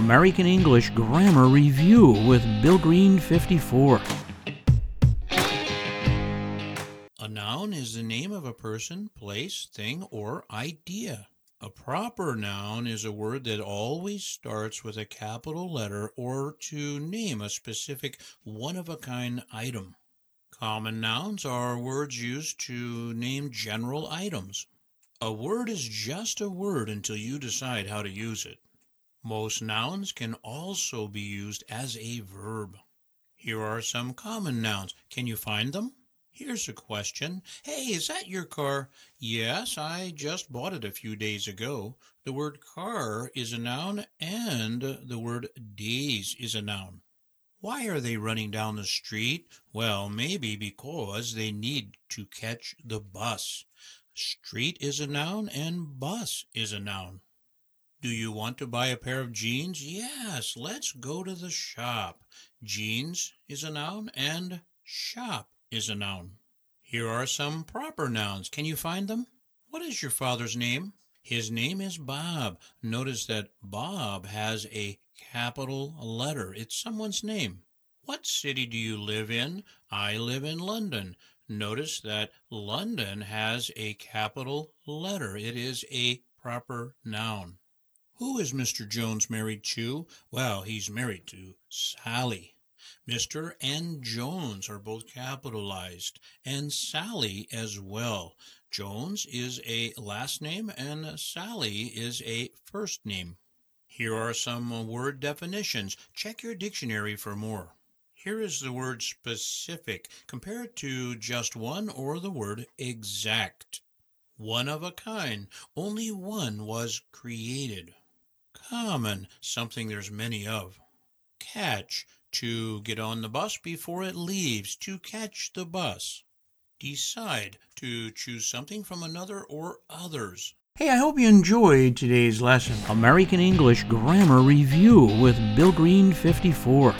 American English Grammar Review with Bill Green 54. A noun is the name of a person, place, thing, or idea. A proper noun is a word that always starts with a capital letter or to name a specific one of a kind item. Common nouns are words used to name general items. A word is just a word until you decide how to use it. Most nouns can also be used as a verb. Here are some common nouns. Can you find them? Here's a question. Hey, is that your car? Yes, I just bought it a few days ago. The word car is a noun and the word days is a noun. Why are they running down the street? Well, maybe because they need to catch the bus. Street is a noun and bus is a noun. Do you want to buy a pair of jeans? Yes, let's go to the shop. Jeans is a noun and shop is a noun. Here are some proper nouns. Can you find them? What is your father's name? His name is Bob. Notice that Bob has a capital letter. It's someone's name. What city do you live in? I live in London. Notice that London has a capital letter. It is a proper noun. Who is Mr. Jones married to? Well, he's married to Sally. Mr. and Jones are both capitalized, and Sally as well. Jones is a last name, and Sally is a first name. Here are some word definitions. Check your dictionary for more. Here is the word specific. Compare it to just one or the word exact. One of a kind. Only one was created. Common. Something there's many of. Catch to get on the bus before it leaves, to catch the bus. Decide to choose something from another or others. Hey, I hope you enjoyed today's lesson. American English Grammar Review with Bill Green 54.